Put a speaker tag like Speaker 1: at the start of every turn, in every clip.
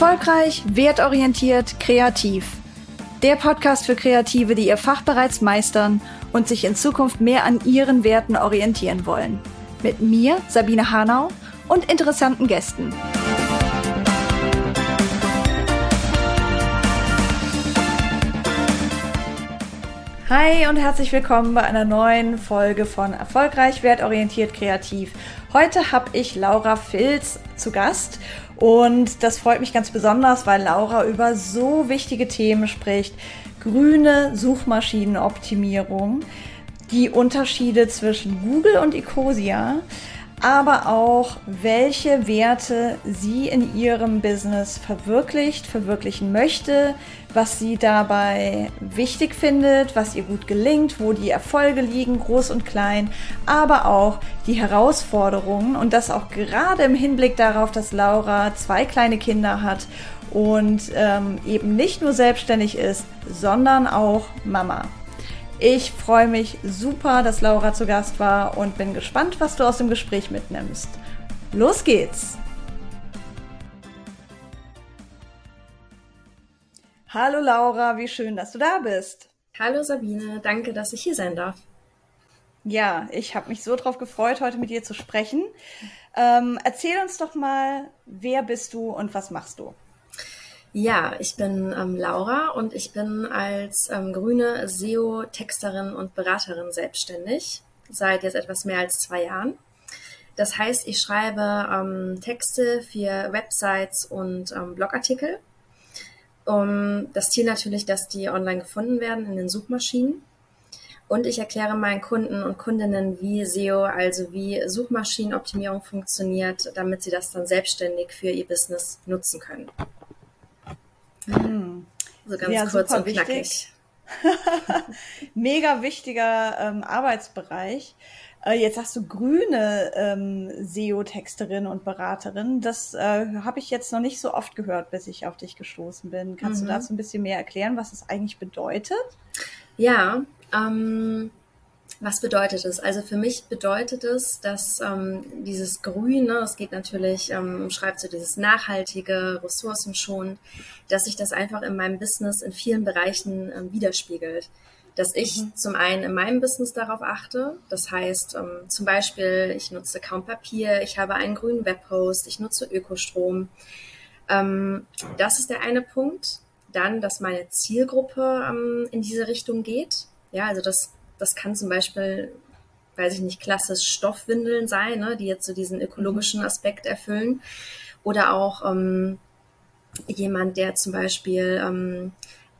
Speaker 1: Erfolgreich, wertorientiert, kreativ. Der Podcast für Kreative, die ihr Fach bereits meistern und sich in Zukunft mehr an ihren Werten orientieren wollen. Mit mir, Sabine Hanau, und interessanten Gästen. Hi und herzlich willkommen bei einer neuen Folge von Erfolgreich, wertorientiert, kreativ. Heute habe ich Laura Filz zu Gast und das freut mich ganz besonders, weil Laura über so wichtige Themen spricht. Grüne Suchmaschinenoptimierung, die Unterschiede zwischen Google und Ecosia, aber auch welche Werte sie in ihrem Business verwirklicht, verwirklichen möchte, was sie dabei wichtig findet, was ihr gut gelingt, wo die Erfolge liegen, groß und klein, aber auch die Herausforderungen und das auch gerade im Hinblick darauf, dass Laura zwei kleine Kinder hat und ähm, eben nicht nur selbstständig ist, sondern auch Mama. Ich freue mich super, dass Laura zu Gast war und bin gespannt, was du aus dem Gespräch mitnimmst. Los geht's! Hallo Laura, wie schön, dass du da bist.
Speaker 2: Hallo Sabine, danke, dass ich hier sein darf.
Speaker 1: Ja, ich habe mich so drauf gefreut, heute mit dir zu sprechen. Ähm, erzähl uns doch mal, wer bist du und was machst du?
Speaker 2: Ja, ich bin ähm, Laura und ich bin als ähm, grüne SEO-Texterin und Beraterin selbstständig seit jetzt etwas mehr als zwei Jahren. Das heißt, ich schreibe ähm, Texte für Websites und ähm, Blogartikel. Um, das Ziel natürlich, dass die online gefunden werden in den Suchmaschinen. Und ich erkläre meinen Kunden und Kundinnen, wie SEO, also wie Suchmaschinenoptimierung funktioniert, damit sie das dann selbstständig für ihr Business nutzen können.
Speaker 1: Mhm. So ganz ja, kurz und knackig. Mega wichtiger ähm, Arbeitsbereich. Äh, jetzt hast du grüne ähm, SEO-Texterin und Beraterin. Das äh, habe ich jetzt noch nicht so oft gehört, bis ich auf dich gestoßen bin. Kannst mhm. du dazu ein bisschen mehr erklären, was es eigentlich bedeutet?
Speaker 2: Ja, ähm, was bedeutet es? Also für mich bedeutet es, dass ähm, dieses Grüne, es geht natürlich, ähm, schreibt so dieses nachhaltige, ressourcenschonend, dass sich das einfach in meinem Business in vielen Bereichen ähm, widerspiegelt. Dass ich mhm. zum einen in meinem Business darauf achte, das heißt ähm, zum Beispiel, ich nutze kaum Papier, ich habe einen grünen Webhost, ich nutze Ökostrom. Ähm, das ist der eine Punkt. Dann, dass meine Zielgruppe ähm, in diese Richtung geht. Ja, also das das kann zum Beispiel, weiß ich nicht, klassisch Stoffwindeln sein, ne, die jetzt so diesen ökologischen Aspekt erfüllen. Oder auch ähm, jemand, der zum Beispiel ähm,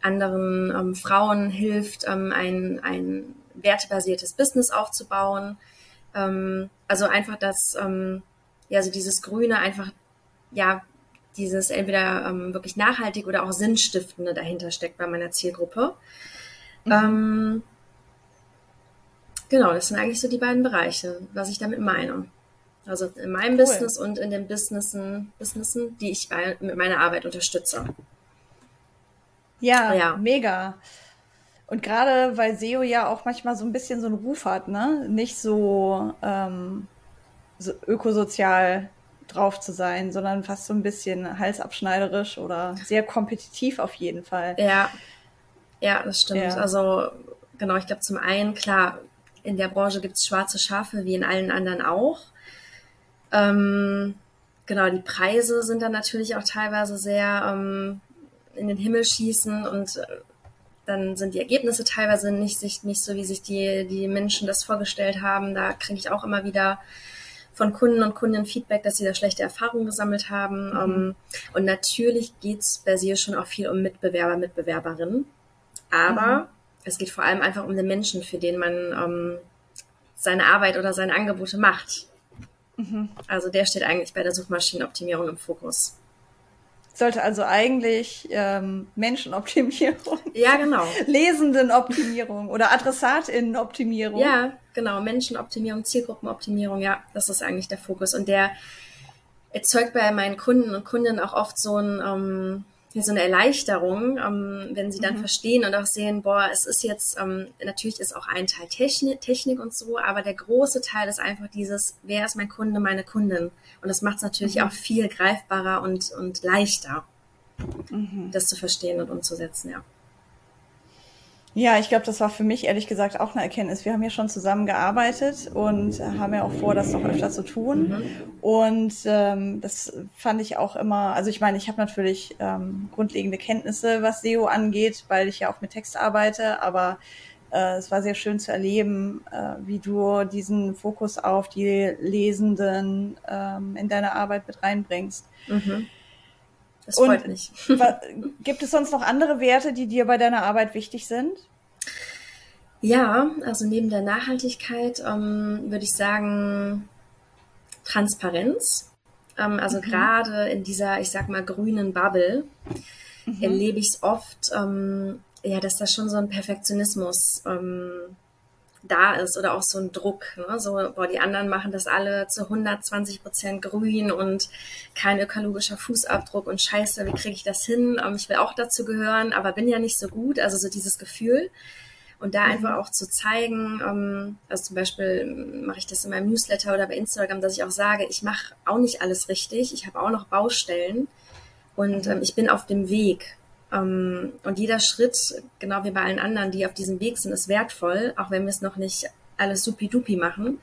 Speaker 2: anderen ähm, Frauen hilft, ähm, ein, ein wertebasiertes Business aufzubauen. Ähm, also einfach das, ähm, ja, so dieses Grüne einfach, ja, dieses entweder ähm, wirklich nachhaltig oder auch sinnstiftende dahinter steckt bei meiner Zielgruppe. Mhm. Ähm, Genau, das sind eigentlich so die beiden Bereiche, was ich damit meine. Also in meinem cool. Business und in den Businessen, Businessen, die ich bei, mit meiner Arbeit unterstütze.
Speaker 1: Ja, ja, mega. Und gerade weil SEO ja auch manchmal so ein bisschen so einen Ruf hat, ne? Nicht so, ähm, so ökosozial drauf zu sein, sondern fast so ein bisschen halsabschneiderisch oder sehr kompetitiv auf jeden Fall.
Speaker 2: Ja, ja, das stimmt. Ja. Also genau, ich glaube zum einen, klar, in der Branche gibt es schwarze Schafe wie in allen anderen auch. Ähm, genau, die Preise sind dann natürlich auch teilweise sehr ähm, in den Himmel schießen und äh, dann sind die Ergebnisse teilweise nicht, nicht so, wie sich die, die Menschen das vorgestellt haben. Da kriege ich auch immer wieder von Kunden und Kundinnen Feedback, dass sie da schlechte Erfahrungen gesammelt haben. Mhm. Ähm, und natürlich geht es bei SEO schon auch viel um Mitbewerber, Mitbewerberinnen. Aber mhm es geht vor allem einfach um den Menschen, für den man ähm, seine Arbeit oder seine Angebote macht. Mhm. Also der steht eigentlich bei der Suchmaschinenoptimierung im Fokus.
Speaker 1: Sollte also eigentlich ähm, Menschenoptimierung.
Speaker 2: Ja, genau.
Speaker 1: Lesendenoptimierung oder Adressatinnenoptimierung.
Speaker 2: Ja, genau. Menschenoptimierung, Zielgruppenoptimierung, ja, das ist eigentlich der Fokus. Und der erzeugt bei meinen Kunden und Kundinnen auch oft so ein ähm, so eine Erleichterung, ähm, wenn sie dann mhm. verstehen und auch sehen, boah, es ist jetzt, ähm, natürlich ist auch ein Teil Technik, Technik und so, aber der große Teil ist einfach dieses, wer ist mein Kunde, meine Kundin? Und das macht es natürlich mhm. auch viel greifbarer und, und leichter. mhm. das zu verstehen und umzusetzen, ja.
Speaker 1: Ja, ich glaube, das war für mich ehrlich gesagt auch eine Erkenntnis. Wir haben ja schon zusammen gearbeitet und haben ja auch vor, das noch öfter zu tun. Mhm. Und ähm, das fand ich auch immer, also ich meine, ich habe natürlich ähm, grundlegende Kenntnisse, was SEO angeht, weil ich ja auch mit Text arbeite, aber äh, es war sehr schön zu erleben, äh, wie du diesen Fokus auf die Lesenden ähm, in deine Arbeit mit reinbringst. Mhm. Das freut Und mich. gibt es sonst noch andere Werte, die dir bei deiner Arbeit wichtig sind?
Speaker 2: Ja, also neben der Nachhaltigkeit ähm, würde ich sagen Transparenz. Ähm, also mhm. gerade in dieser, ich sag mal, grünen Bubble mhm. erlebe ich es oft, ähm, ja, dass da schon so ein Perfektionismus ähm, da ist oder auch so ein Druck. Ne? So, boah, die anderen machen das alle zu 120 Prozent grün und kein ökologischer Fußabdruck und scheiße, wie kriege ich das hin? Ähm, ich will auch dazu gehören, aber bin ja nicht so gut. Also so dieses Gefühl. Und da mhm. einfach auch zu zeigen, ähm, also zum Beispiel mache ich das in meinem Newsletter oder bei Instagram, dass ich auch sage, ich mache auch nicht alles richtig, ich habe auch noch Baustellen und mhm. ähm, ich bin auf dem Weg. Ähm, und jeder Schritt, genau wie bei allen anderen, die auf diesem Weg sind, ist wertvoll, auch wenn wir es noch nicht alles supi-dupi machen.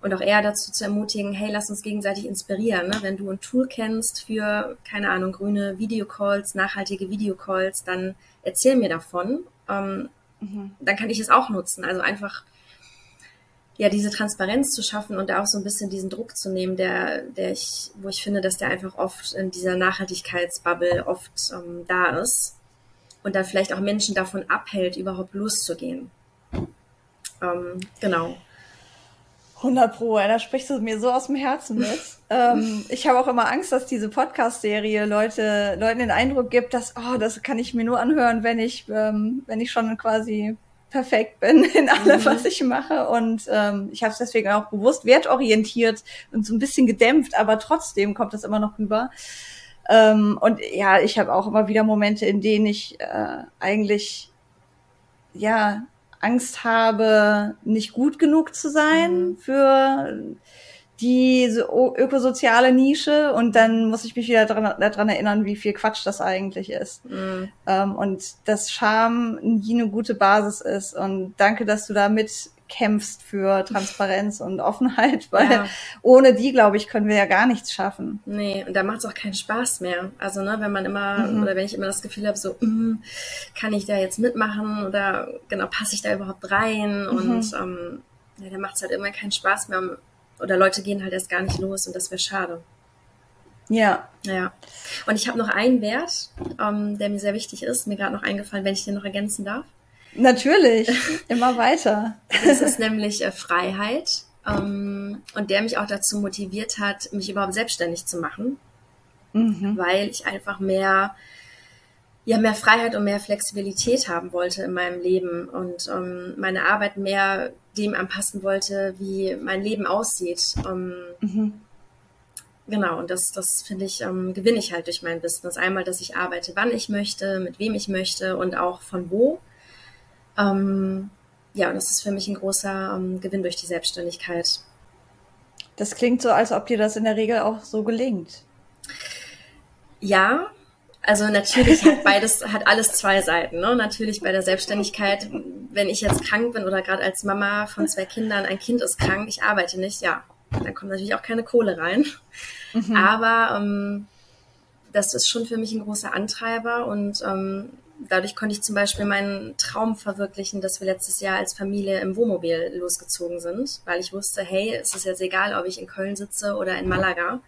Speaker 2: Und auch eher dazu zu ermutigen, hey, lass uns gegenseitig inspirieren. Ne? Wenn du ein Tool kennst für, keine Ahnung, grüne Videocalls, nachhaltige Videocalls, dann erzähl mir davon. Ähm, mhm. Dann kann ich es auch nutzen. Also einfach ja, diese Transparenz zu schaffen und da auch so ein bisschen diesen Druck zu nehmen, der, der ich, wo ich finde, dass der einfach oft in dieser Nachhaltigkeitsbubble oft ähm, da ist und dann vielleicht auch Menschen davon abhält, überhaupt loszugehen. Ähm, genau.
Speaker 1: 100 Pro, da sprichst du mir so aus dem Herzen mit. ähm, ich habe auch immer Angst, dass diese Podcast-Serie Leute, Leuten den Eindruck gibt, dass, oh, das kann ich mir nur anhören, wenn ich, ähm, wenn ich schon quasi perfekt bin in allem, mhm. was ich mache. Und ähm, ich habe es deswegen auch bewusst wertorientiert und so ein bisschen gedämpft, aber trotzdem kommt das immer noch rüber. Ähm, und ja, ich habe auch immer wieder Momente, in denen ich äh, eigentlich ja Angst habe, nicht gut genug zu sein mhm. für die ökosoziale Nische und dann muss ich mich wieder daran, daran erinnern, wie viel Quatsch das eigentlich ist. Mhm. Ähm, und dass Scham nie eine gute Basis ist. Und danke, dass du da mitkämpfst für Transparenz und Offenheit, weil ja. ohne die, glaube ich, können wir ja gar nichts schaffen.
Speaker 2: Nee, und da macht es auch keinen Spaß mehr. Also, ne, wenn man immer, mhm. oder wenn ich immer das Gefühl habe, so, mm, kann ich da jetzt mitmachen oder genau, passe ich da überhaupt rein? Mhm. Und ähm, ja, da macht es halt immer keinen Spaß mehr, oder Leute gehen halt erst gar nicht los und das wäre schade.
Speaker 1: Ja.
Speaker 2: Ja. Und ich habe noch einen Wert, ähm, der mir sehr wichtig ist, mir gerade noch eingefallen, wenn ich den noch ergänzen darf.
Speaker 1: Natürlich, immer weiter.
Speaker 2: Das ist nämlich äh, Freiheit ähm, und der mich auch dazu motiviert hat, mich überhaupt selbstständig zu machen, mhm. weil ich einfach mehr ja mehr Freiheit und mehr Flexibilität haben wollte in meinem Leben und ähm, meine Arbeit mehr dem anpassen wollte, wie mein Leben aussieht. Ähm, mhm. Genau, und das, das finde ich, ähm, gewinne ich halt durch mein Business. Einmal, dass ich arbeite, wann ich möchte, mit wem ich möchte und auch von wo. Ähm, ja, und das ist für mich ein großer ähm, Gewinn durch die Selbstständigkeit.
Speaker 1: Das klingt so, als ob dir das in der Regel auch so gelingt.
Speaker 2: Ja, also natürlich hat beides, hat alles zwei Seiten. Ne? Natürlich bei der Selbstständigkeit, wenn ich jetzt krank bin oder gerade als Mama von zwei Kindern, ein Kind ist krank, ich arbeite nicht, ja, dann kommt natürlich auch keine Kohle rein. Mhm. Aber ähm, das ist schon für mich ein großer Antreiber und ähm, dadurch konnte ich zum Beispiel meinen Traum verwirklichen, dass wir letztes Jahr als Familie im Wohnmobil losgezogen sind, weil ich wusste, hey, es ist jetzt egal, ob ich in Köln sitze oder in Malaga.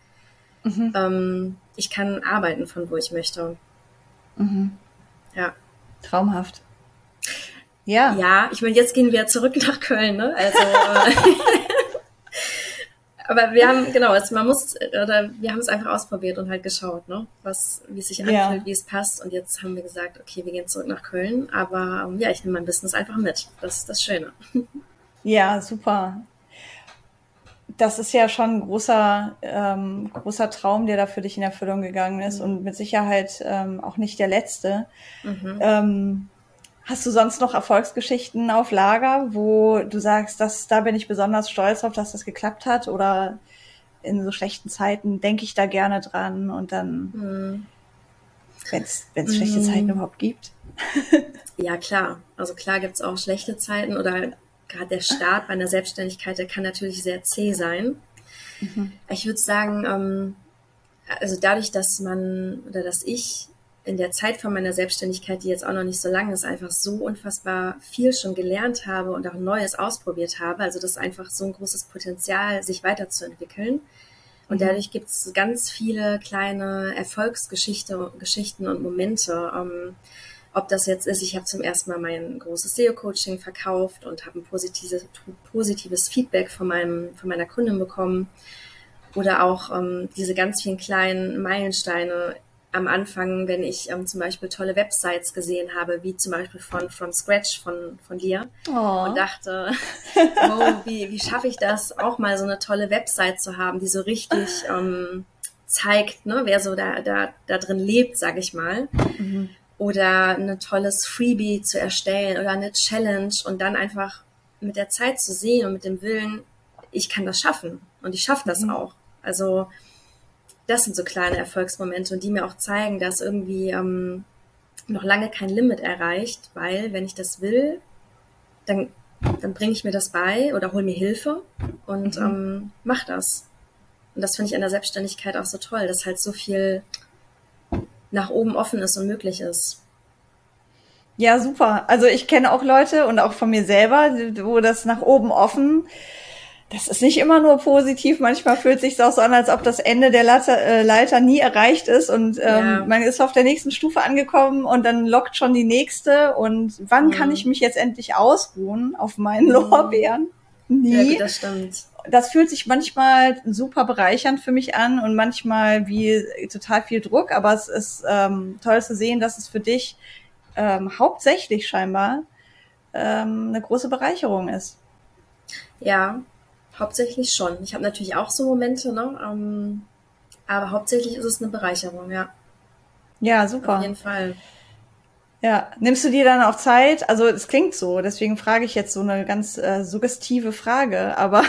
Speaker 2: Mhm. Ähm, ich kann arbeiten von wo ich möchte.
Speaker 1: Mhm. Ja. Traumhaft.
Speaker 2: Ja. Ja, ich meine, jetzt gehen wir zurück nach Köln, ne? Also, äh, aber wir haben, genau, also man muss, oder wir haben es einfach ausprobiert und halt geschaut, ne? Was, wie es sich anfühlt, ja. wie es passt. Und jetzt haben wir gesagt, okay, wir gehen zurück nach Köln. Aber ähm, ja, ich nehme mein Business einfach mit. Das ist das Schöne.
Speaker 1: Ja, super das ist ja schon ein großer, ähm, großer Traum, der da für dich in Erfüllung gegangen ist mhm. und mit Sicherheit ähm, auch nicht der letzte. Mhm. Ähm, hast du sonst noch Erfolgsgeschichten auf Lager, wo du sagst, dass da bin ich besonders stolz drauf, dass das geklappt hat oder in so schlechten Zeiten denke ich da gerne dran und dann.
Speaker 2: Mhm.
Speaker 1: wenn es schlechte Zeiten mhm. überhaupt gibt.
Speaker 2: ja, klar. Also klar gibt es auch schlechte Zeiten oder gerade der Start bei einer Selbstständigkeit, der kann natürlich sehr zäh sein. Mhm. Ich würde sagen, ähm, also dadurch, dass man oder dass ich in der Zeit von meiner Selbstständigkeit, die jetzt auch noch nicht so lange ist, einfach so unfassbar viel schon gelernt habe und auch Neues ausprobiert habe. Also das ist einfach so ein großes Potenzial, sich weiterzuentwickeln. Und mhm. dadurch gibt es ganz viele kleine Erfolgsgeschichten und Momente. Ähm, ob das jetzt ist, ich habe zum ersten Mal mein großes SEO-Coaching verkauft und habe ein positives, positives Feedback von, meinem, von meiner Kundin bekommen. Oder auch ähm, diese ganz vielen kleinen Meilensteine am Anfang, wenn ich ähm, zum Beispiel tolle Websites gesehen habe, wie zum Beispiel von From Scratch von, von dir oh. und dachte, oh, wie, wie schaffe ich das, auch mal so eine tolle Website zu haben, die so richtig ähm, zeigt, ne, wer so da, da, da drin lebt, sag ich mal. Mhm. Oder ein tolles Freebie zu erstellen oder eine Challenge und dann einfach mit der Zeit zu sehen und mit dem Willen, ich kann das schaffen und ich schaffe das mhm. auch. Also das sind so kleine Erfolgsmomente und die mir auch zeigen, dass irgendwie ähm, noch lange kein Limit erreicht, weil wenn ich das will, dann, dann bringe ich mir das bei oder hole mir Hilfe und mhm. ähm, mach das. Und das finde ich an der Selbstständigkeit auch so toll, dass halt so viel nach oben offen ist und möglich ist.
Speaker 1: Ja, super. Also ich kenne auch Leute und auch von mir selber, wo das nach oben offen das ist nicht immer nur positiv. Manchmal fühlt sich auch so an, als ob das Ende der Leiter, äh, Leiter nie erreicht ist und ähm, ja. man ist auf der nächsten Stufe angekommen und dann lockt schon die nächste. Und wann mhm. kann ich mich jetzt endlich ausruhen auf meinen mhm. Lorbeeren?
Speaker 2: Nie. Ja, das stimmt.
Speaker 1: Das fühlt sich manchmal super bereichernd für mich an und manchmal wie total viel Druck. Aber es ist ähm, toll zu sehen, dass es für dich ähm, hauptsächlich scheinbar ähm, eine große Bereicherung ist.
Speaker 2: Ja, Hauptsächlich schon. Ich habe natürlich auch so Momente, ne? Ähm, aber hauptsächlich ist es eine Bereicherung, ja.
Speaker 1: Ja, super.
Speaker 2: Auf jeden Fall.
Speaker 1: Ja, nimmst du dir dann auch Zeit? Also es klingt so, deswegen frage ich jetzt so eine ganz äh, suggestive Frage, aber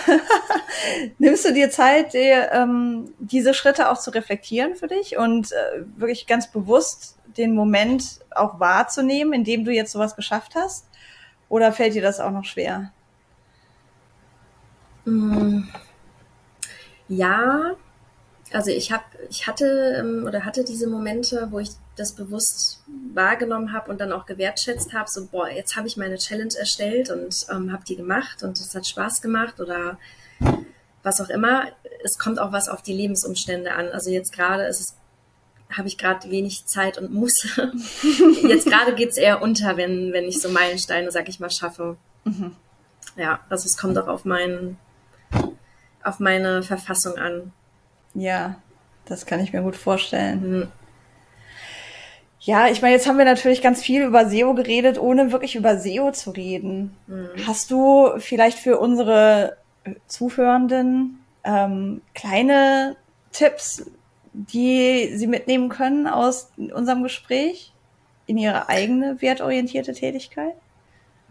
Speaker 1: nimmst du dir Zeit, dir, ähm, diese Schritte auch zu reflektieren für dich und äh, wirklich ganz bewusst den Moment auch wahrzunehmen, in dem du jetzt sowas geschafft hast? Oder fällt dir das auch noch schwer?
Speaker 2: Mm. Ja, also ich habe, ich hatte ähm, oder hatte diese Momente, wo ich das bewusst wahrgenommen habe und dann auch gewertschätzt habe, so boah, jetzt habe ich meine Challenge erstellt und ähm, habe die gemacht und es hat Spaß gemacht oder was auch immer. Es kommt auch was auf die Lebensumstände an. Also jetzt gerade ist es habe ich gerade wenig Zeit und muss. Jetzt gerade geht es eher unter, wenn, wenn ich so Meilensteine, sag ich mal, schaffe. Mhm. Ja, also es kommt auch auf meinen auf meine Verfassung an.
Speaker 1: Ja, das kann ich mir gut vorstellen. Mhm. Ja, ich meine, jetzt haben wir natürlich ganz viel über SEO geredet, ohne wirklich über SEO zu reden. Mhm. Hast du vielleicht für unsere Zuhörenden ähm, kleine Tipps, die sie mitnehmen können aus unserem Gespräch in ihre eigene wertorientierte Tätigkeit?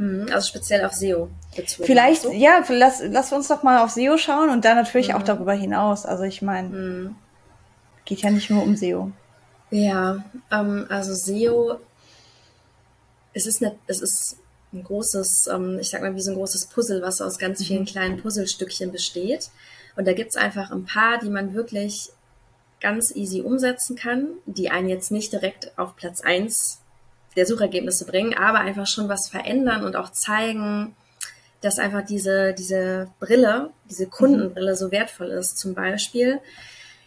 Speaker 2: Mhm, also speziell auf SEO
Speaker 1: bezogen. Vielleicht, so? ja, lass, lass uns doch mal auf SEO schauen und dann natürlich mhm. auch darüber hinaus. Also ich meine, mhm. geht ja nicht nur um SEO.
Speaker 2: Ja, ähm, also SEO, es ist, nicht, es ist ein großes, ähm, ich sag mal, wie so ein großes Puzzle, was aus ganz vielen mhm. kleinen Puzzlestückchen besteht. Und da gibt's einfach ein paar, die man wirklich ganz easy umsetzen kann, die einen jetzt nicht direkt auf Platz eins der Suchergebnisse bringen, aber einfach schon was verändern und auch zeigen, dass einfach diese, diese Brille, diese Kundenbrille so wertvoll ist. Zum Beispiel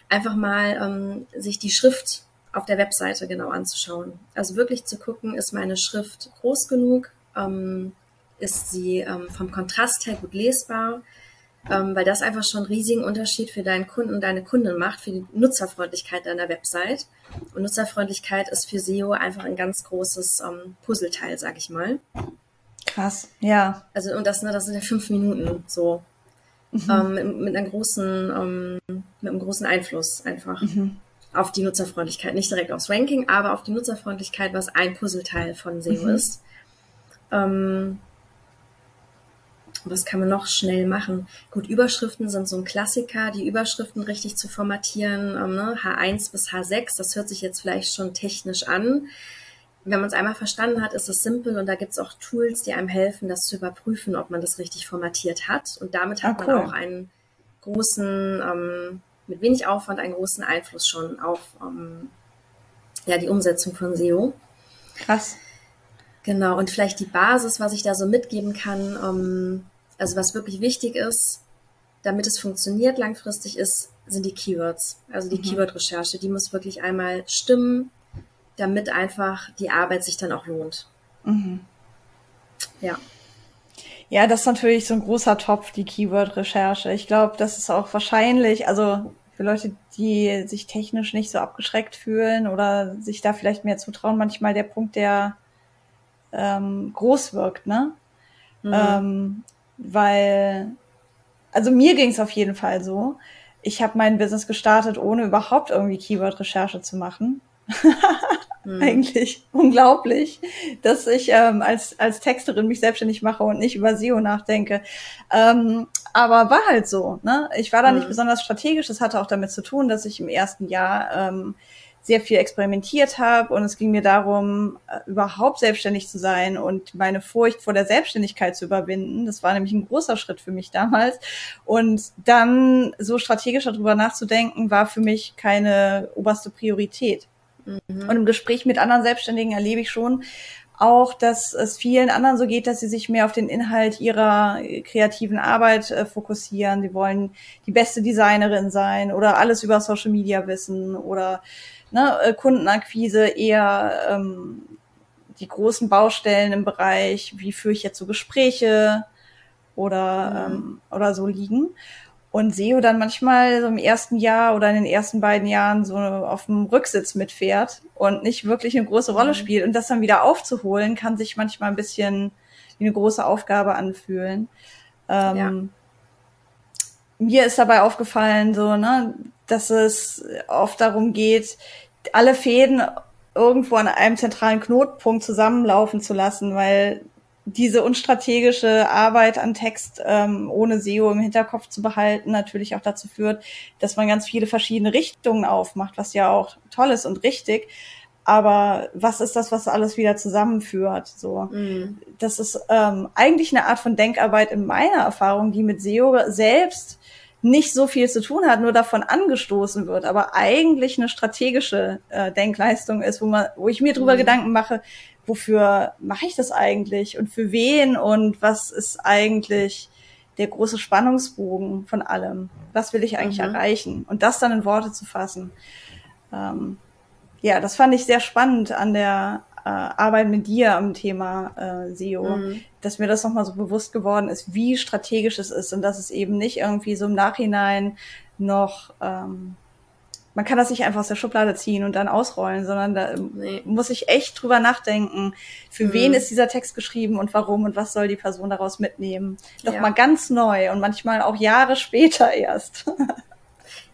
Speaker 2: einfach mal ähm, sich die Schrift auf der Webseite genau anzuschauen. Also wirklich zu gucken, ist meine Schrift groß genug? Ähm, ist sie ähm, vom Kontrast her gut lesbar? Ähm, weil das einfach schon einen riesigen Unterschied für deinen Kunden, deine Kunden macht, für die Nutzerfreundlichkeit deiner Website. Und Nutzerfreundlichkeit ist für SEO einfach ein ganz großes ähm, Puzzleteil, sag ich mal.
Speaker 1: Krass, ja.
Speaker 2: Also und das, ne, das sind ja fünf Minuten so. Mhm. Ähm, mit, mit, einer großen, ähm, mit einem großen Einfluss einfach mhm. auf die Nutzerfreundlichkeit. Nicht direkt aufs Ranking, aber auf die Nutzerfreundlichkeit, was ein Puzzleteil von SEO mhm. ist. Ähm, was kann man noch schnell machen? Gut, Überschriften sind so ein Klassiker, die Überschriften richtig zu formatieren, ähm, ne? H1 bis H6, das hört sich jetzt vielleicht schon technisch an. Wenn man es einmal verstanden hat, ist es simpel und da gibt es auch Tools, die einem helfen, das zu überprüfen, ob man das richtig formatiert hat. Und damit hat ah, cool. man auch einen großen, ähm, mit wenig Aufwand, einen großen Einfluss schon auf ähm, ja, die Umsetzung von SEO.
Speaker 1: Krass.
Speaker 2: Genau, und vielleicht die Basis, was ich da so mitgeben kann, ähm, also was wirklich wichtig ist, damit es funktioniert langfristig ist, sind die Keywords. Also die mhm. Keyword-Recherche, die muss wirklich einmal stimmen, damit einfach die Arbeit sich dann auch lohnt. Mhm.
Speaker 1: Ja. Ja, das ist natürlich so ein großer Topf, die Keyword-Recherche. Ich glaube, das ist auch wahrscheinlich, also für Leute, die sich technisch nicht so abgeschreckt fühlen oder sich da vielleicht mehr zutrauen, manchmal der Punkt, der ähm, groß wirkt, ne? Mhm. Ähm, weil, also mir ging es auf jeden Fall so. Ich habe mein Business gestartet, ohne überhaupt irgendwie Keyword-Recherche zu machen. mhm. Eigentlich unglaublich, dass ich ähm, als, als Texterin mich selbstständig mache und nicht über SEO nachdenke. Ähm, aber war halt so. Ne? Ich war da mhm. nicht besonders strategisch. Das hatte auch damit zu tun, dass ich im ersten Jahr ähm, sehr viel experimentiert habe und es ging mir darum, äh, überhaupt selbstständig zu sein und meine Furcht vor der Selbstständigkeit zu überwinden. Das war nämlich ein großer Schritt für mich damals. Und dann so strategisch darüber nachzudenken, war für mich keine oberste Priorität. Mhm. Und im Gespräch mit anderen Selbstständigen erlebe ich schon, auch, dass es vielen anderen so geht, dass sie sich mehr auf den Inhalt ihrer kreativen Arbeit äh, fokussieren. Sie wollen die beste Designerin sein oder alles über Social Media wissen oder ne, äh, Kundenakquise eher ähm, die großen Baustellen im Bereich, wie führe ich jetzt so Gespräche oder, mhm. ähm, oder so liegen. Und SEO dann manchmal so im ersten Jahr oder in den ersten beiden Jahren so auf dem Rücksitz mitfährt und nicht wirklich eine große Rolle mhm. spielt. Und das dann wieder aufzuholen, kann sich manchmal ein bisschen wie eine große Aufgabe anfühlen. Ähm, ja. Mir ist dabei aufgefallen, so, ne, dass es oft darum geht, alle Fäden irgendwo an einem zentralen Knotenpunkt zusammenlaufen zu lassen, weil diese unstrategische Arbeit an Text ähm, ohne SEO im Hinterkopf zu behalten natürlich auch dazu führt, dass man ganz viele verschiedene Richtungen aufmacht, was ja auch toll ist und richtig. Aber was ist das, was alles wieder zusammenführt? So, mm. das ist ähm, eigentlich eine Art von Denkarbeit in meiner Erfahrung, die mit SEO selbst nicht so viel zu tun hat, nur davon angestoßen wird, aber eigentlich eine strategische äh, Denkleistung ist, wo man, wo ich mir drüber mhm. Gedanken mache, wofür mache ich das eigentlich und für wen und was ist eigentlich der große Spannungsbogen von allem? Was will ich eigentlich mhm. erreichen? Und das dann in Worte zu fassen. Ähm, ja, das fand ich sehr spannend an der äh, Arbeit mit dir am Thema äh, SEO, mhm. dass mir das nochmal so bewusst geworden ist, wie strategisch es ist und dass es eben nicht irgendwie so im Nachhinein noch, ähm, man kann das nicht einfach aus der Schublade ziehen und dann ausrollen, sondern da nee. muss ich echt drüber nachdenken, für mhm. wen ist dieser Text geschrieben und warum und was soll die Person daraus mitnehmen. Doch ja. mal ganz neu und manchmal auch Jahre später erst.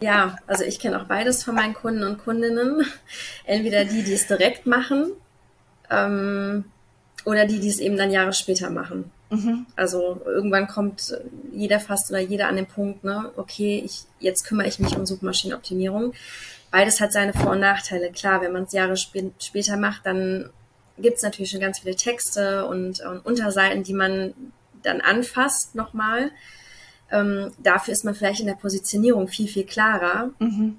Speaker 2: Ja, also ich kenne auch beides von meinen Kunden und Kundinnen. Entweder die, die es direkt machen ähm, oder die, die es eben dann Jahre später machen. Mhm. Also irgendwann kommt jeder fast oder jeder an den Punkt, ne, okay, ich, jetzt kümmere ich mich um Suchmaschinenoptimierung. Beides hat seine Vor- und Nachteile. Klar, wenn man es Jahre sp später macht, dann gibt es natürlich schon ganz viele Texte und, und Unterseiten, die man dann anfasst nochmal. Ähm, dafür ist man vielleicht in der Positionierung viel, viel klarer, mhm.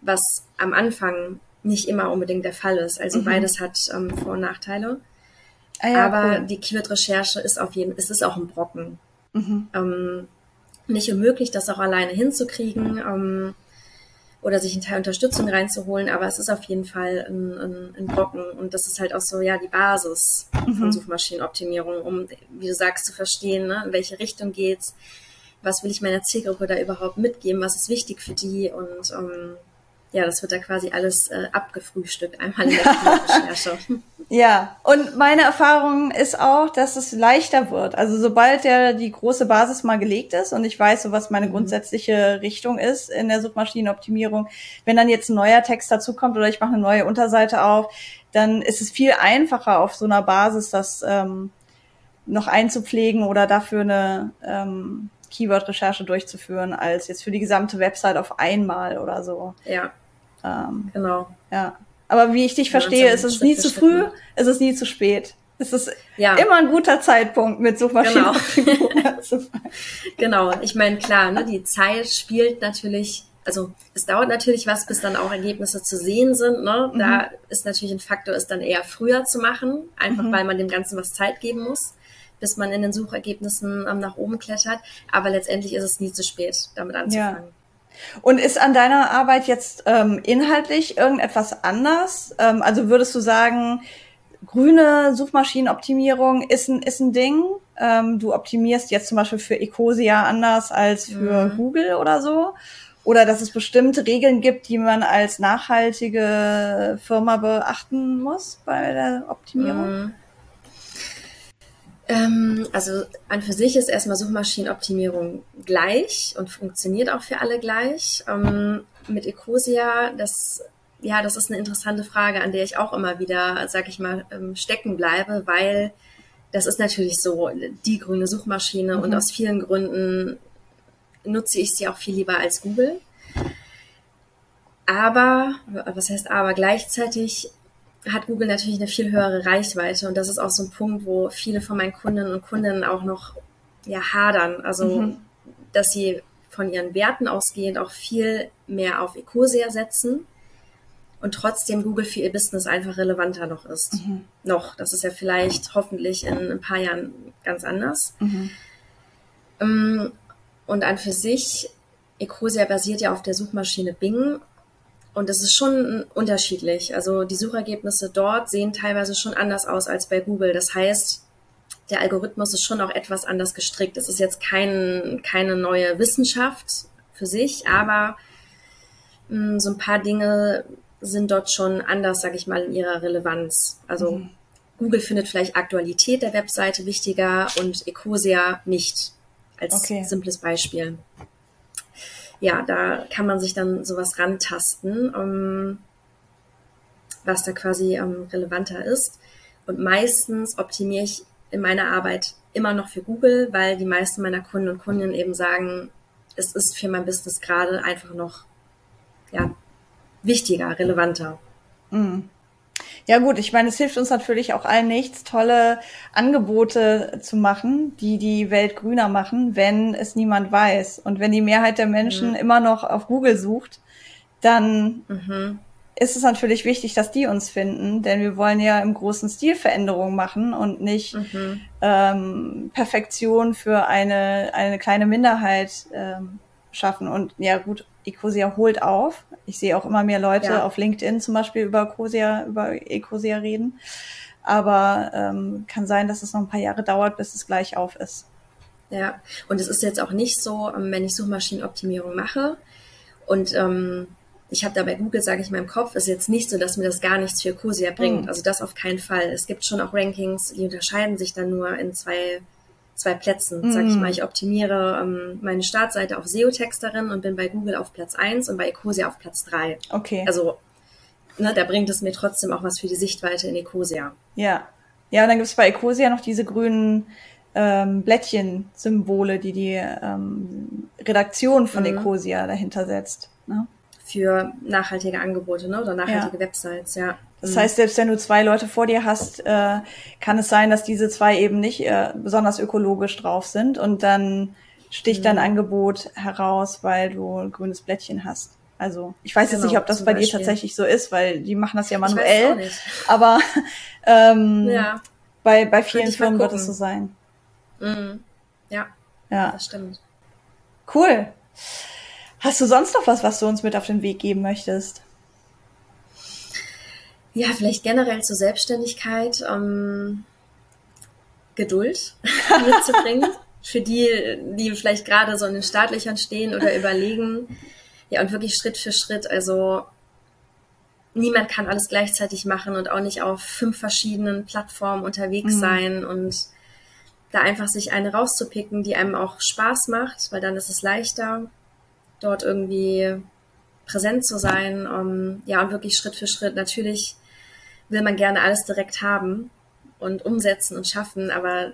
Speaker 2: was am Anfang nicht immer unbedingt der Fall ist. Also mhm. beides hat ähm, Vor- und Nachteile. Ah, ja, Aber cool. die Keyword-Recherche ist auf jeden es ist auch ein Brocken. Mhm. Ähm, nicht unmöglich, das auch alleine hinzukriegen ähm, oder sich einen Teil Unterstützung reinzuholen, aber es ist auf jeden Fall ein, ein, ein Brocken und das ist halt auch so ja die Basis mhm. von Suchmaschinenoptimierung, um, wie du sagst, zu verstehen, ne, in welche Richtung geht's, was will ich meiner Zielgruppe da überhaupt mitgeben, was ist wichtig für die und ähm, ja, das wird da quasi alles äh, abgefrühstückt, einmal in der Recherche.
Speaker 1: ja, und meine Erfahrung ist auch, dass es leichter wird. Also sobald ja die große Basis mal gelegt ist und ich weiß, so was meine mhm. grundsätzliche Richtung ist in der Suchmaschinenoptimierung, wenn dann jetzt ein neuer Text dazukommt oder ich mache eine neue Unterseite auf, dann ist es viel einfacher auf so einer Basis, das ähm, noch einzupflegen oder dafür eine ähm, Keyword-Recherche durchzuführen, als jetzt für die gesamte Website auf einmal oder so.
Speaker 2: Ja. Ähm, genau.
Speaker 1: Ja. Aber wie ich dich verstehe, ist es nie zu früh, ist es nie zu spät. Es ist ja. immer ein guter Zeitpunkt mit Suchmaschinenoptimierung.
Speaker 2: Genau. genau. Ich meine, klar, ne, die Zeit spielt natürlich, also es dauert natürlich was, bis dann auch Ergebnisse zu sehen sind. Ne? Mhm. Da ist natürlich ein Faktor, es dann eher früher zu machen, einfach mhm. weil man dem Ganzen was Zeit geben muss bis man in den Suchergebnissen ähm, nach oben klettert. Aber letztendlich ist es nie zu spät, damit anzufangen.
Speaker 1: Ja. Und ist an deiner Arbeit jetzt ähm, inhaltlich irgendetwas anders? Ähm, also würdest du sagen, grüne Suchmaschinenoptimierung ist ein, ist ein Ding? Ähm, du optimierst jetzt zum Beispiel für Ecosia anders als für mhm. Google oder so? Oder dass es bestimmte Regeln gibt, die man als nachhaltige Firma beachten muss bei der Optimierung? Mhm.
Speaker 2: Ähm, also an für sich ist erstmal Suchmaschinenoptimierung gleich und funktioniert auch für alle gleich. Ähm, mit Ecosia, das ja, das ist eine interessante Frage, an der ich auch immer wieder, sag ich mal, ähm, stecken bleibe, weil das ist natürlich so die grüne Suchmaschine mhm. und aus vielen Gründen nutze ich sie auch viel lieber als Google. Aber, was heißt aber, gleichzeitig hat Google natürlich eine viel höhere Reichweite und das ist auch so ein Punkt, wo viele von meinen Kundinnen und Kunden auch noch ja, hadern. Also, mhm. dass sie von ihren Werten ausgehend auch viel mehr auf Ecosia setzen und trotzdem Google für ihr Business einfach relevanter noch ist. Mhm. Noch. Das ist ja vielleicht hoffentlich in ein paar Jahren ganz anders. Mhm. Ähm, und an für sich, Ecosia basiert ja auf der Suchmaschine Bing und es ist schon unterschiedlich. Also die Suchergebnisse dort sehen teilweise schon anders aus als bei Google. Das heißt, der Algorithmus ist schon auch etwas anders gestrickt. Es ist jetzt kein, keine neue Wissenschaft für sich, aber mh, mm, so ein paar Dinge sind dort schon anders, sage ich mal, in ihrer Relevanz. Also mhm. Google findet vielleicht Aktualität der Webseite wichtiger und Ecosia nicht, als okay. simples Beispiel ja, da kann man sich dann sowas rantasten, ähm, was da quasi ähm, relevanter ist. Und meistens optimiere ich in meiner Arbeit immer noch für Google, weil die meisten meiner Kunden und Kundinnen eben sagen, es ist für mein Business gerade einfach noch ja, wichtiger, relevanter.
Speaker 1: Mhm. Ja gut, ich meine, es hilft uns natürlich auch allen nichts, tolle Angebote zu machen, die die Welt grüner machen, wenn es niemand weiß. Und wenn die Mehrheit der Menschen mhm. immer noch auf Google sucht, dann mhm. ist es natürlich wichtig, dass die uns finden, denn wir wollen ja im großen Stil Veränderungen machen und nicht mhm. ähm, Perfektion für eine, eine kleine Minderheit ähm, schaffen. Und ja gut, Ecosia holt auf. Ich sehe auch immer mehr Leute ja. auf LinkedIn zum Beispiel über Ecosia, über Ecosia reden. Aber ähm, kann sein, dass es noch ein paar Jahre dauert, bis es gleich auf ist.
Speaker 2: Ja, und es ist jetzt auch nicht so, ähm, wenn ich Suchmaschinenoptimierung mache und ähm, ich habe da bei Google, sage ich mal im Kopf, ist jetzt nicht so, dass mir das gar nichts für Ecosia bringt. Mhm. Also das auf keinen Fall. Es gibt schon auch Rankings, die unterscheiden sich dann nur in zwei zwei Plätzen. Mhm. Sag ich mal, ich optimiere ähm, meine Startseite auf SEO-Texterin und bin bei Google auf Platz 1 und bei Ecosia auf Platz 3.
Speaker 1: Okay.
Speaker 2: Also, ne, da bringt es mir trotzdem auch was für die Sichtweite in Ecosia.
Speaker 1: Ja. Ja, und dann gibt es bei Ecosia noch diese grünen ähm, Blättchen-Symbole, die die ähm, Redaktion von mhm. Ecosia dahinter setzt. Ne?
Speaker 2: Für nachhaltige Angebote ne? oder nachhaltige ja. Websites, ja.
Speaker 1: Das heißt, selbst wenn du zwei Leute vor dir hast, äh, kann es sein, dass diese zwei eben nicht äh, besonders ökologisch drauf sind und dann sticht mhm. dein Angebot heraus, weil du ein grünes Blättchen hast. Also ich weiß genau, jetzt nicht, ob das bei Beispiel. dir tatsächlich so ist, weil die machen das ja manuell. Aber ähm, ja. bei, bei vielen Firmen wird es so sein.
Speaker 2: Mhm. Ja,
Speaker 1: ja,
Speaker 2: das stimmt.
Speaker 1: Cool. Hast du sonst noch was, was du uns mit auf den Weg geben möchtest?
Speaker 2: ja, vielleicht generell zur Selbstständigkeit ähm, Geduld mitzubringen. Für die, die vielleicht gerade so in den Startlöchern stehen oder überlegen. Ja, und wirklich Schritt für Schritt. Also niemand kann alles gleichzeitig machen und auch nicht auf fünf verschiedenen Plattformen unterwegs mhm. sein und da einfach sich eine rauszupicken, die einem auch Spaß macht, weil dann ist es leichter, dort irgendwie präsent zu sein. Um, ja, und wirklich Schritt für Schritt. Natürlich will man gerne alles direkt haben und umsetzen und schaffen, aber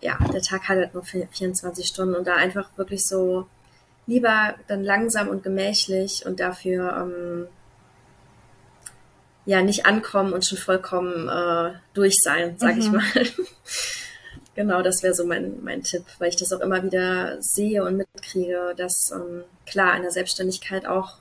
Speaker 2: ja, der Tag hat halt nur 24 Stunden und da einfach wirklich so lieber dann langsam und gemächlich und dafür ähm, ja nicht ankommen und schon vollkommen äh, durch sein, sag mhm. ich mal. genau, das wäre so mein, mein Tipp, weil ich das auch immer wieder sehe und mitkriege, dass ähm, klar in der Selbstständigkeit auch,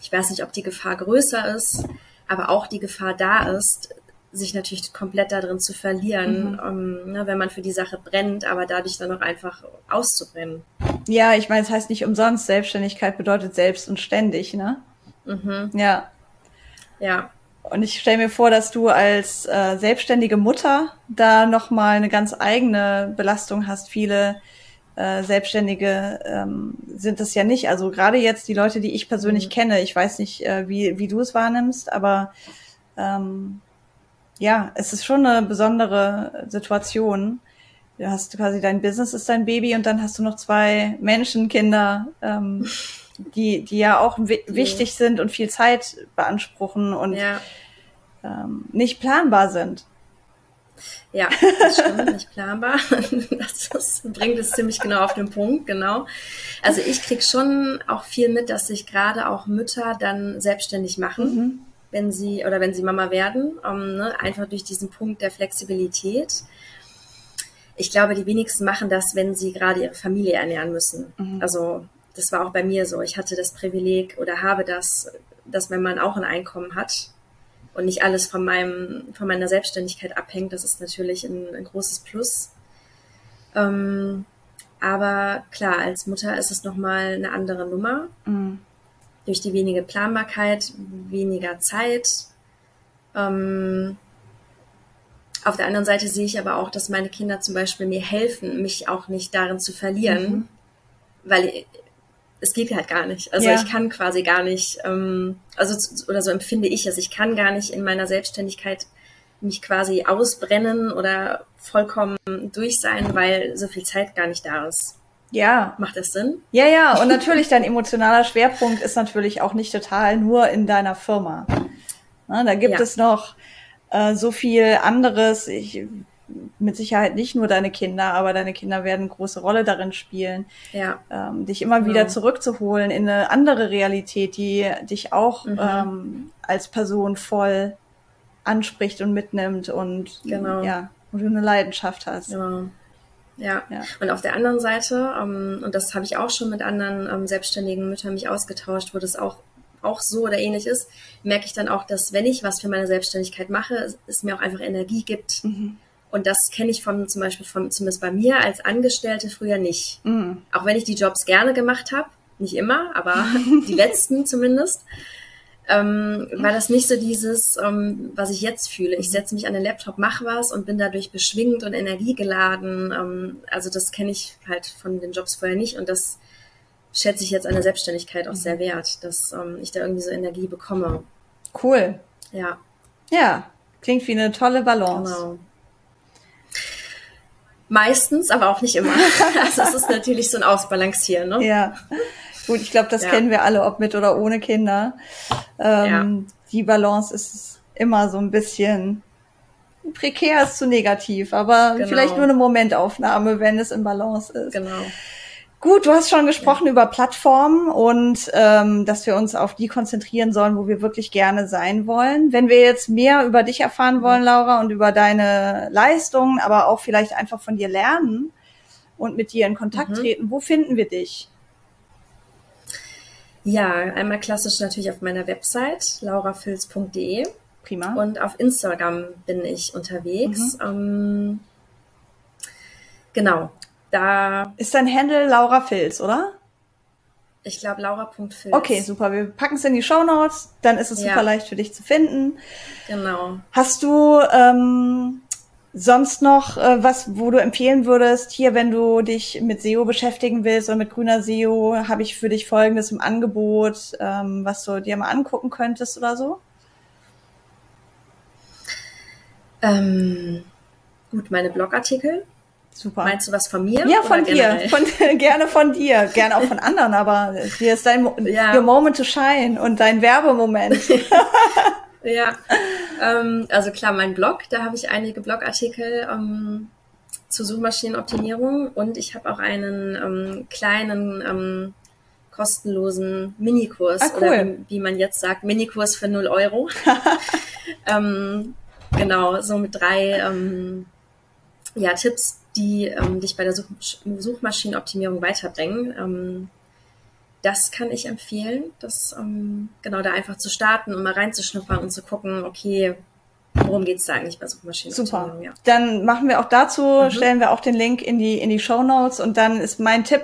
Speaker 2: ich weiß nicht, ob die Gefahr größer ist, aber auch die Gefahr da ist, sich natürlich komplett darin zu verlieren, mhm. ähm, ne, wenn man für die Sache brennt, aber dadurch dann auch einfach auszubrennen.
Speaker 1: Ja, ich meine, es heißt nicht umsonst, Selbstständigkeit bedeutet selbst und ständig, ne? Mhm. Ja. Ja. Und ich stelle mir vor, dass du als äh, selbstständige Mutter da nochmal eine ganz eigene Belastung hast. Viele äh, Selbstständige ähm, sind es ja nicht. Also gerade jetzt die Leute, die ich persönlich mhm. kenne, ich weiß nicht, äh, wie, wie du es wahrnimmst, aber ähm, ja, es ist schon eine besondere Situation. Du hast quasi dein Business ist dein Baby und dann hast du noch zwei Menschenkinder, ähm, die, die ja auch wichtig sind und viel Zeit beanspruchen und ja. ähm, nicht planbar sind.
Speaker 2: Ja, das stimmt, nicht planbar. Das, das bringt es ziemlich genau auf den Punkt, genau. Also ich krieg schon auch viel mit, dass sich gerade auch Mütter dann selbstständig machen. Mhm wenn sie oder wenn sie Mama werden, ähm, ne, einfach durch diesen Punkt der Flexibilität. Ich glaube, die wenigsten machen das, wenn sie gerade ihre Familie ernähren müssen. Mhm. Also das war auch bei mir so. Ich hatte das Privileg oder habe das, dass mein Mann auch ein Einkommen hat und nicht alles von meinem von meiner Selbstständigkeit abhängt. Das ist natürlich ein, ein großes Plus. Ähm, aber klar, als Mutter ist es nochmal eine andere Nummer. Mhm durch die wenige Planbarkeit, weniger Zeit. Ähm, auf der anderen Seite sehe ich aber auch, dass meine Kinder zum Beispiel mir helfen, mich auch nicht darin zu verlieren, mhm. weil es geht halt gar nicht. Also ja. ich kann quasi gar nicht, ähm, also oder so empfinde ich es, ich kann gar nicht in meiner Selbstständigkeit mich quasi ausbrennen oder vollkommen durch sein, weil so viel Zeit gar nicht da ist.
Speaker 1: Ja.
Speaker 2: Macht das Sinn?
Speaker 1: Ja, ja. Und natürlich dein emotionaler Schwerpunkt ist natürlich auch nicht total nur in deiner Firma. Na, da gibt ja. es noch äh, so viel anderes. Ich, mit Sicherheit nicht nur deine Kinder, aber deine Kinder werden eine große Rolle darin spielen, ja. ähm, dich immer wieder zurückzuholen in eine andere Realität, die dich auch mhm. ähm, als Person voll anspricht und mitnimmt und genau. ja, wo du eine Leidenschaft hast.
Speaker 2: Genau. Ja. ja. Und auf der anderen Seite, ähm, und das habe ich auch schon mit anderen ähm, selbstständigen Müttern mich ausgetauscht, wo das auch auch so oder ähnlich ist, merke ich dann auch, dass wenn ich was für meine Selbstständigkeit mache, es mir auch einfach Energie gibt. Mhm. Und das kenne ich von zum Beispiel von zumindest bei mir als Angestellte früher nicht. Mhm. Auch wenn ich die Jobs gerne gemacht habe, nicht immer, aber die letzten zumindest ähm, war das nicht so dieses, ähm, was ich jetzt fühle. Ich setze mich an den Laptop, mache was und bin dadurch beschwingt und energiegeladen. Ähm, also das kenne ich halt von den Jobs vorher nicht und das schätze ich jetzt an der Selbstständigkeit auch sehr wert, dass ähm, ich da irgendwie so Energie bekomme.
Speaker 1: Cool.
Speaker 2: Ja.
Speaker 1: Ja, klingt wie eine tolle Balance. Genau.
Speaker 2: Meistens, aber auch nicht immer. also es ist natürlich so ein Ausbalancieren, ne?
Speaker 1: Ja. Gut, ich glaube, das ja. kennen wir alle, ob mit oder ohne Kinder. Ähm, ja. Die Balance ist immer so ein bisschen prekär ist zu negativ, aber genau. vielleicht nur eine Momentaufnahme, wenn es in Balance ist.
Speaker 2: Genau.
Speaker 1: Gut, du hast schon gesprochen ja. über Plattformen und ähm, dass wir uns auf die konzentrieren sollen, wo wir wirklich gerne sein wollen. Wenn wir jetzt mehr über dich erfahren mhm. wollen, Laura, und über deine Leistungen, aber auch vielleicht einfach von dir lernen und mit dir in Kontakt mhm. treten, wo finden wir dich?
Speaker 2: Ja, einmal klassisch natürlich auf meiner Website laurafils.de.
Speaker 1: Prima.
Speaker 2: Und auf Instagram bin ich unterwegs. Mhm. Ähm, genau. Da
Speaker 1: ist dein Handle Laura Fils, oder?
Speaker 2: Ich glaube Laura.fils.
Speaker 1: Okay, super. Wir packen es in die Show Notes, dann ist es ja. super leicht für dich zu finden.
Speaker 2: Genau.
Speaker 1: Hast du ähm, Sonst noch äh, was, wo du empfehlen würdest, hier, wenn du dich mit SEO beschäftigen willst oder mit grüner SEO, habe ich für dich Folgendes im Angebot, ähm, was du dir mal angucken könntest oder so?
Speaker 2: Ähm, gut, meine Blogartikel.
Speaker 1: Super.
Speaker 2: Meinst du was von mir?
Speaker 1: Ja, von dir. Von, gerne von dir. Gerne auch von anderen, aber hier ist dein ja. Your Moment to Shine und dein Werbemoment.
Speaker 2: Ja, ähm, also klar, mein Blog, da habe ich einige Blogartikel ähm, zur Suchmaschinenoptimierung und ich habe auch einen ähm, kleinen ähm, kostenlosen Minikurs ah, cool. oder wie, wie, man jetzt sagt, Minikurs für 0 Euro. ähm, genau, so mit drei ähm, ja, Tipps, die ähm, dich bei der Such Suchmaschinenoptimierung weiterbringen. Ähm, das kann ich empfehlen, das ähm, genau da einfach zu starten und mal reinzuschnuppern und zu gucken, okay, worum geht's da eigentlich bei Suchmaschinenoptimierung?
Speaker 1: Super. Ja. Dann machen wir auch dazu, mhm. stellen wir auch den Link in die in die Show Notes und dann ist mein Tipp,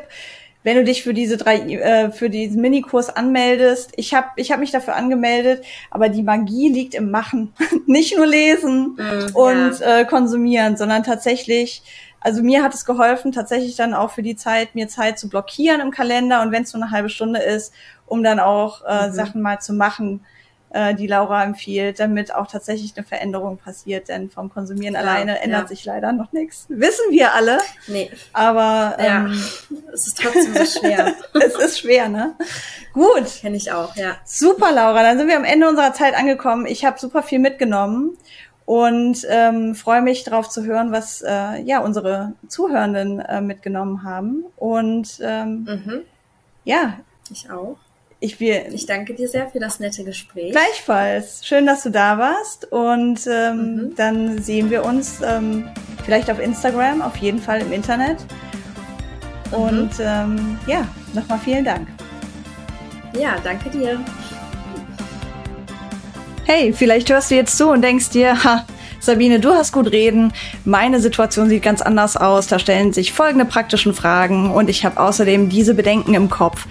Speaker 1: wenn du dich für diese drei äh, für diesen Minikurs anmeldest. Ich habe ich hab mich dafür angemeldet, aber die Magie liegt im Machen, nicht nur lesen mhm, und ja. äh, konsumieren, sondern tatsächlich also mir hat es geholfen, tatsächlich dann auch für die Zeit, mir Zeit zu blockieren im Kalender und wenn es nur eine halbe Stunde ist, um dann auch äh, mhm. Sachen mal zu machen, äh, die Laura empfiehlt, damit auch tatsächlich eine Veränderung passiert. Denn vom Konsumieren ja, alleine ändert ja. sich leider noch nichts. Wissen wir alle. Nee. Aber ähm,
Speaker 2: ja, es ist trotzdem so schwer.
Speaker 1: es ist schwer, ne? Gut.
Speaker 2: Kenne ich auch, ja.
Speaker 1: Super, Laura. Dann sind wir am Ende unserer Zeit angekommen. Ich habe super viel mitgenommen und ähm, freue mich darauf zu hören, was äh, ja unsere Zuhörenden äh, mitgenommen haben. Und ähm, mhm. ja,
Speaker 2: ich auch.
Speaker 1: Ich, will,
Speaker 2: ich danke dir sehr für das nette Gespräch.
Speaker 1: Gleichfalls. Schön, dass du da warst. Und ähm, mhm. dann sehen wir uns ähm, vielleicht auf Instagram, auf jeden Fall im Internet. Mhm. Und ähm, ja, nochmal vielen Dank.
Speaker 2: Ja, danke dir.
Speaker 1: Hey, vielleicht hörst du jetzt zu und denkst dir, ha, Sabine, du hast gut reden. Meine Situation sieht ganz anders aus. Da stellen sich folgende praktischen Fragen und ich habe außerdem diese Bedenken im Kopf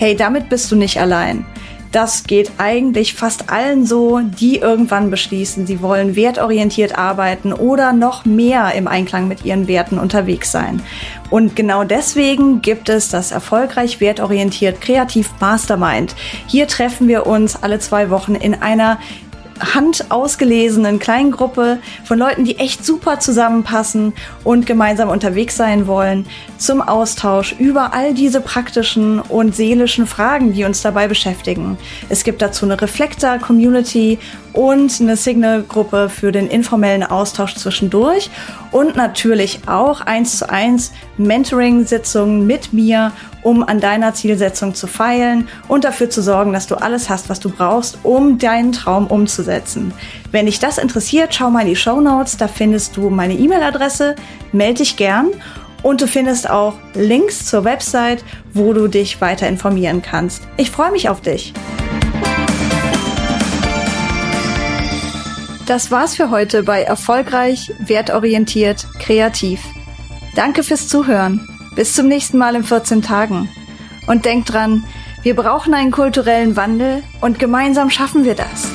Speaker 1: hey, damit bist du nicht allein. Das geht eigentlich fast allen so, die irgendwann beschließen, sie wollen wertorientiert arbeiten oder noch mehr im Einklang mit ihren Werten unterwegs sein. Und genau deswegen gibt es das erfolgreich wertorientiert Kreativ Mastermind. Hier treffen wir uns alle zwei Wochen in einer handausgelesenen kleinen Gruppe von Leuten, die echt super zusammenpassen und gemeinsam unterwegs sein wollen, zum Austausch über all diese praktischen und seelischen Fragen, die uns dabei beschäftigen. Es gibt dazu eine Reflektor-Community und eine Signal-Gruppe für den informellen Austausch zwischendurch und natürlich auch eins zu eins Mentoring-Sitzungen mit mir, um an deiner Zielsetzung zu feilen und dafür zu sorgen, dass du alles hast, was du brauchst, um deinen Traum umzusetzen. Wenn dich das interessiert, schau mal in die Show Notes, da findest du meine E-Mail-Adresse, melde dich gern und du findest auch Links zur Website, wo du dich weiter informieren kannst. Ich freue mich auf dich. Das war's für heute bei Erfolgreich, Wertorientiert, Kreativ. Danke fürs Zuhören. Bis zum nächsten Mal in 14 Tagen. Und denk dran, wir brauchen einen kulturellen Wandel und gemeinsam schaffen wir das.